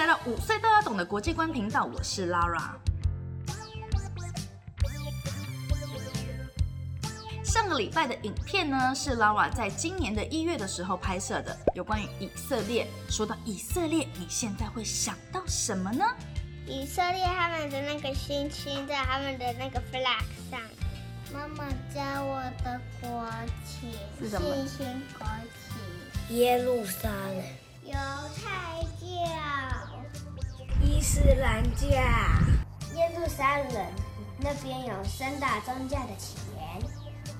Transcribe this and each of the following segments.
来到五岁都要懂的国际观频道，我是 Lara。上个礼拜的影片呢，是 Lara 在今年的一月的时候拍摄的，有关于以色列。说到以色列，你现在会想到什么呢？以色列他们的那个星星在他们的那个 flag 上。妈妈教我的国旗是什么星星国旗，耶路撒冷、犹太教。伊斯兰教。耶路撒冷那边有三大宗教的起源，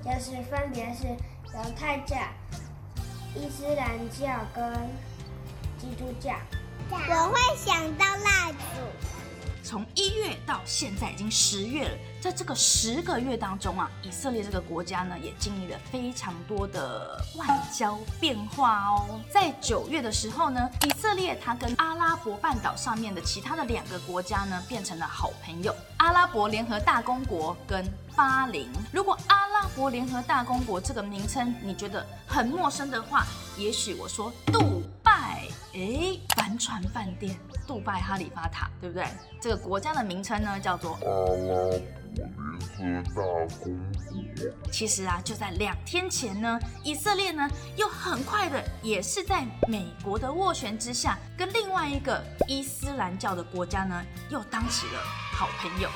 就是分别是犹太教、伊斯兰教跟基督教。我会想到蜡烛。从一月到现在已经十月了，在这个十个月当中啊，以色列这个国家呢也经历了非常多的外交变化哦。在九月的时候呢，以色列它跟阿拉伯半岛上面的其他的两个国家呢变成了好朋友，阿拉伯联合大公国跟巴林。如果阿拉伯联合大公国这个名称你觉得很陌生的话，也许我说杜拜，诶，帆船饭店。杜拜哈利法塔，对不对？这个国家的名称呢叫做阿拉伯联合大公国。其实啊，就在两天前呢，以色列呢又很快的，也是在美国的斡旋之下，跟另外一个伊斯兰教的国家呢又当起了好朋友。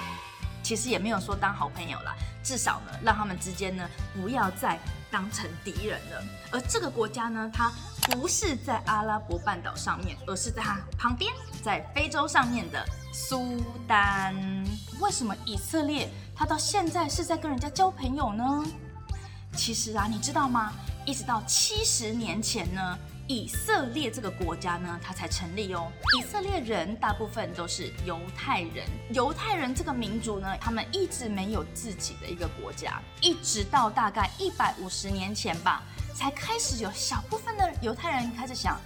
其实也没有说当好朋友啦，至少呢让他们之间呢不要再当成敌人了。而这个国家呢，它不是在阿拉伯半岛上面，而是在它旁边，在非洲上面的苏丹。为什么以色列它到现在是在跟人家交朋友呢？其实啊，你知道吗？一直到七十年前呢，以色列这个国家呢，它才成立哦。以色列人大部分都是犹太人，犹太人这个民族呢，他们一直没有自己的一个国家，一直到大概一百五十年前吧，才开始有小部分的犹太人开始想，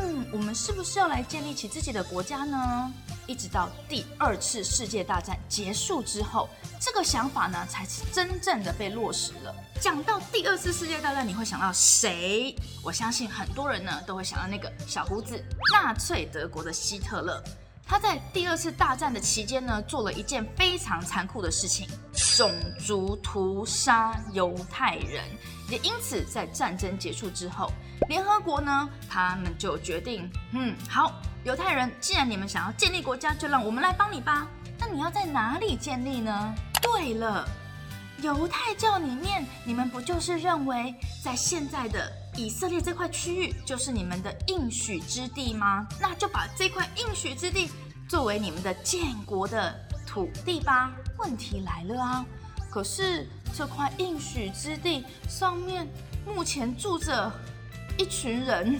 嗯，我们是不是要来建立起自己的国家呢？一直到第二次世界大战结束之后，这个想法呢，才是真正的被落实了。讲到第二次世界大战，你会想到谁？我相信很多人呢都会想到那个小胡子，纳粹德国的希特勒。他在第二次大战的期间呢，做了一件非常残酷的事情，种族屠杀犹太人。也因此，在战争结束之后，联合国呢，他们就决定，嗯，好，犹太人，既然你们想要建立国家，就让我们来帮你吧。那你要在哪里建立呢？对了，犹太教里面，你们不就是认为在现在的以色列这块区域就是你们的应许之地吗？那就把这块应许之地作为你们的建国的土地吧。问题来了啊！可是这块应许之地上面目前住着一群人，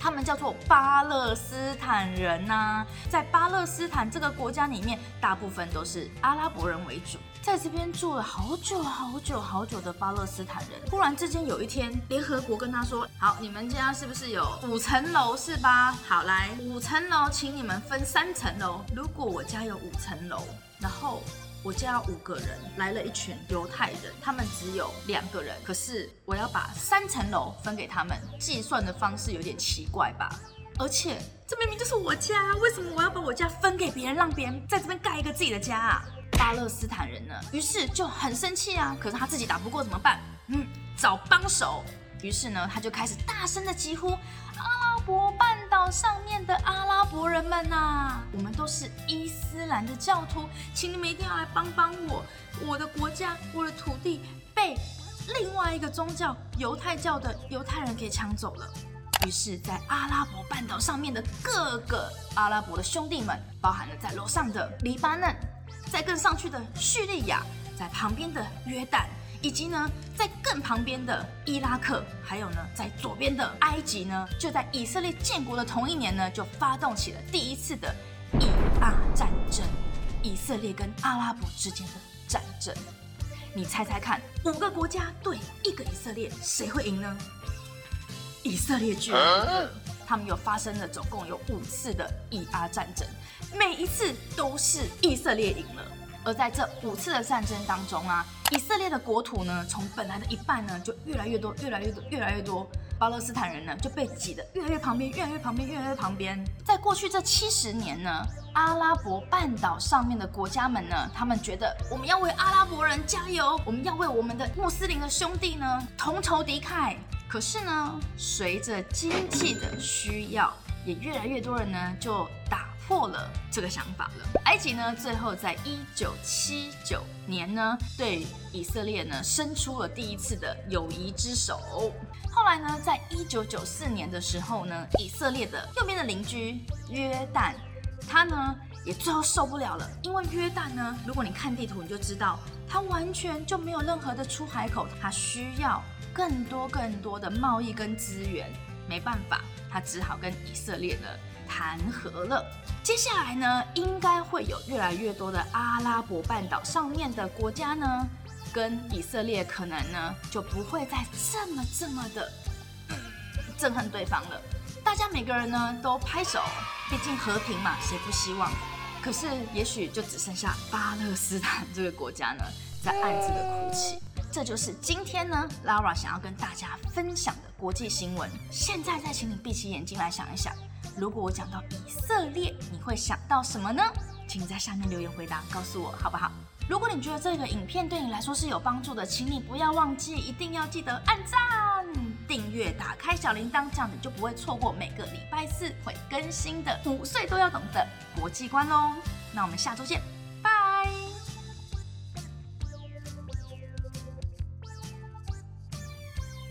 他们叫做巴勒斯坦人呐、在巴勒斯坦这个国家里面，大部分都是阿拉伯人为主，在这边住了好久好久好久的巴勒斯坦人，忽然之间有一天，联合国跟他说：“好，你们家是不是有五层楼是吧？好，来五层楼，请你们分三层楼。如果我家有五层楼，然后。”我家五个人，来了一群犹太人，他们只有两个人，可是我要把三层楼分给他们，计算的方式有点奇怪吧？而且这明明就是我家，为什么我要把我家分给别人，让别人在这边盖一个自己的家啊？巴勒斯坦人呢，于是就很生气啊，可是他自己打不过怎么办？嗯，找帮手。于是呢，他就开始大声的疾呼：阿拉伯半上面的阿拉伯人们呐、我们都是伊斯兰的教徒，请你们一定要来帮帮我，我的国家、我的土地被另外一个宗教犹太教的犹太人给抢走了。于是，在阿拉伯半岛上面的各个阿拉伯的兄弟们，包含了在楼上的黎巴嫩，在更上去的叙利亚，在旁边的约旦，以及呢，在更旁边的伊拉克，还有呢，在左边的埃及呢，就在以色列建国的同一年呢，就发动起了第一次的以阿战争，以色列跟阿拉伯之间的战争。你猜猜看，五个国家对一个以色列，谁会赢呢？以色列居然。他们有发生了总共有五次的以阿战争，每一次都是以色列赢了。而在这五次的战争当中啊，以色列的国土呢，从本来的一半呢，就越来越多，越来越多，越来越多，巴勒斯坦人呢就被挤得越来越旁边，越来越旁边，越来越旁边。在过去这七十年呢，阿拉伯半岛上面的国家们呢，他们觉得我们要为阿拉伯人加油，我们要为我们的穆斯林的兄弟呢同仇敌忾。可是呢，随着经济的需要，也越来越多人呢就打破了这个想法了。埃及呢，最后在一九七九年呢，对以色列呢伸出了第一次的友谊之手。后来呢，在一九九四年的时候呢，以色列的右边的邻居约旦，他呢也最后受不了了，因为约旦呢，如果你看地图，你就知道它完全就没有任何的出海口，它需要更多更多的贸易跟资源，没办法，他只好跟以色列呢谈和了。接下来呢，应该会有越来越多的阿拉伯半岛上面的国家呢，跟以色列可能呢就不会再这么这么的 憎恨对方了。大家每个人呢都拍手，毕竟和平嘛，谁不希望？可是也许就只剩下巴勒斯坦这个国家呢，在暗自的哭泣。这就是今天呢，Lara 想要跟大家分享的国际新闻。现在再请你闭起眼睛来想一想，如果我讲到以色列，你会想到什么呢？请在下面留言回答，告诉我好不好？如果你觉得这个影片对你来说是有帮助的，请你不要忘记，一定要记得按赞、订阅、打开小铃铛，这样你就不会错过每个礼拜四会更新的五岁都要懂的国际观喽。那我们下周见。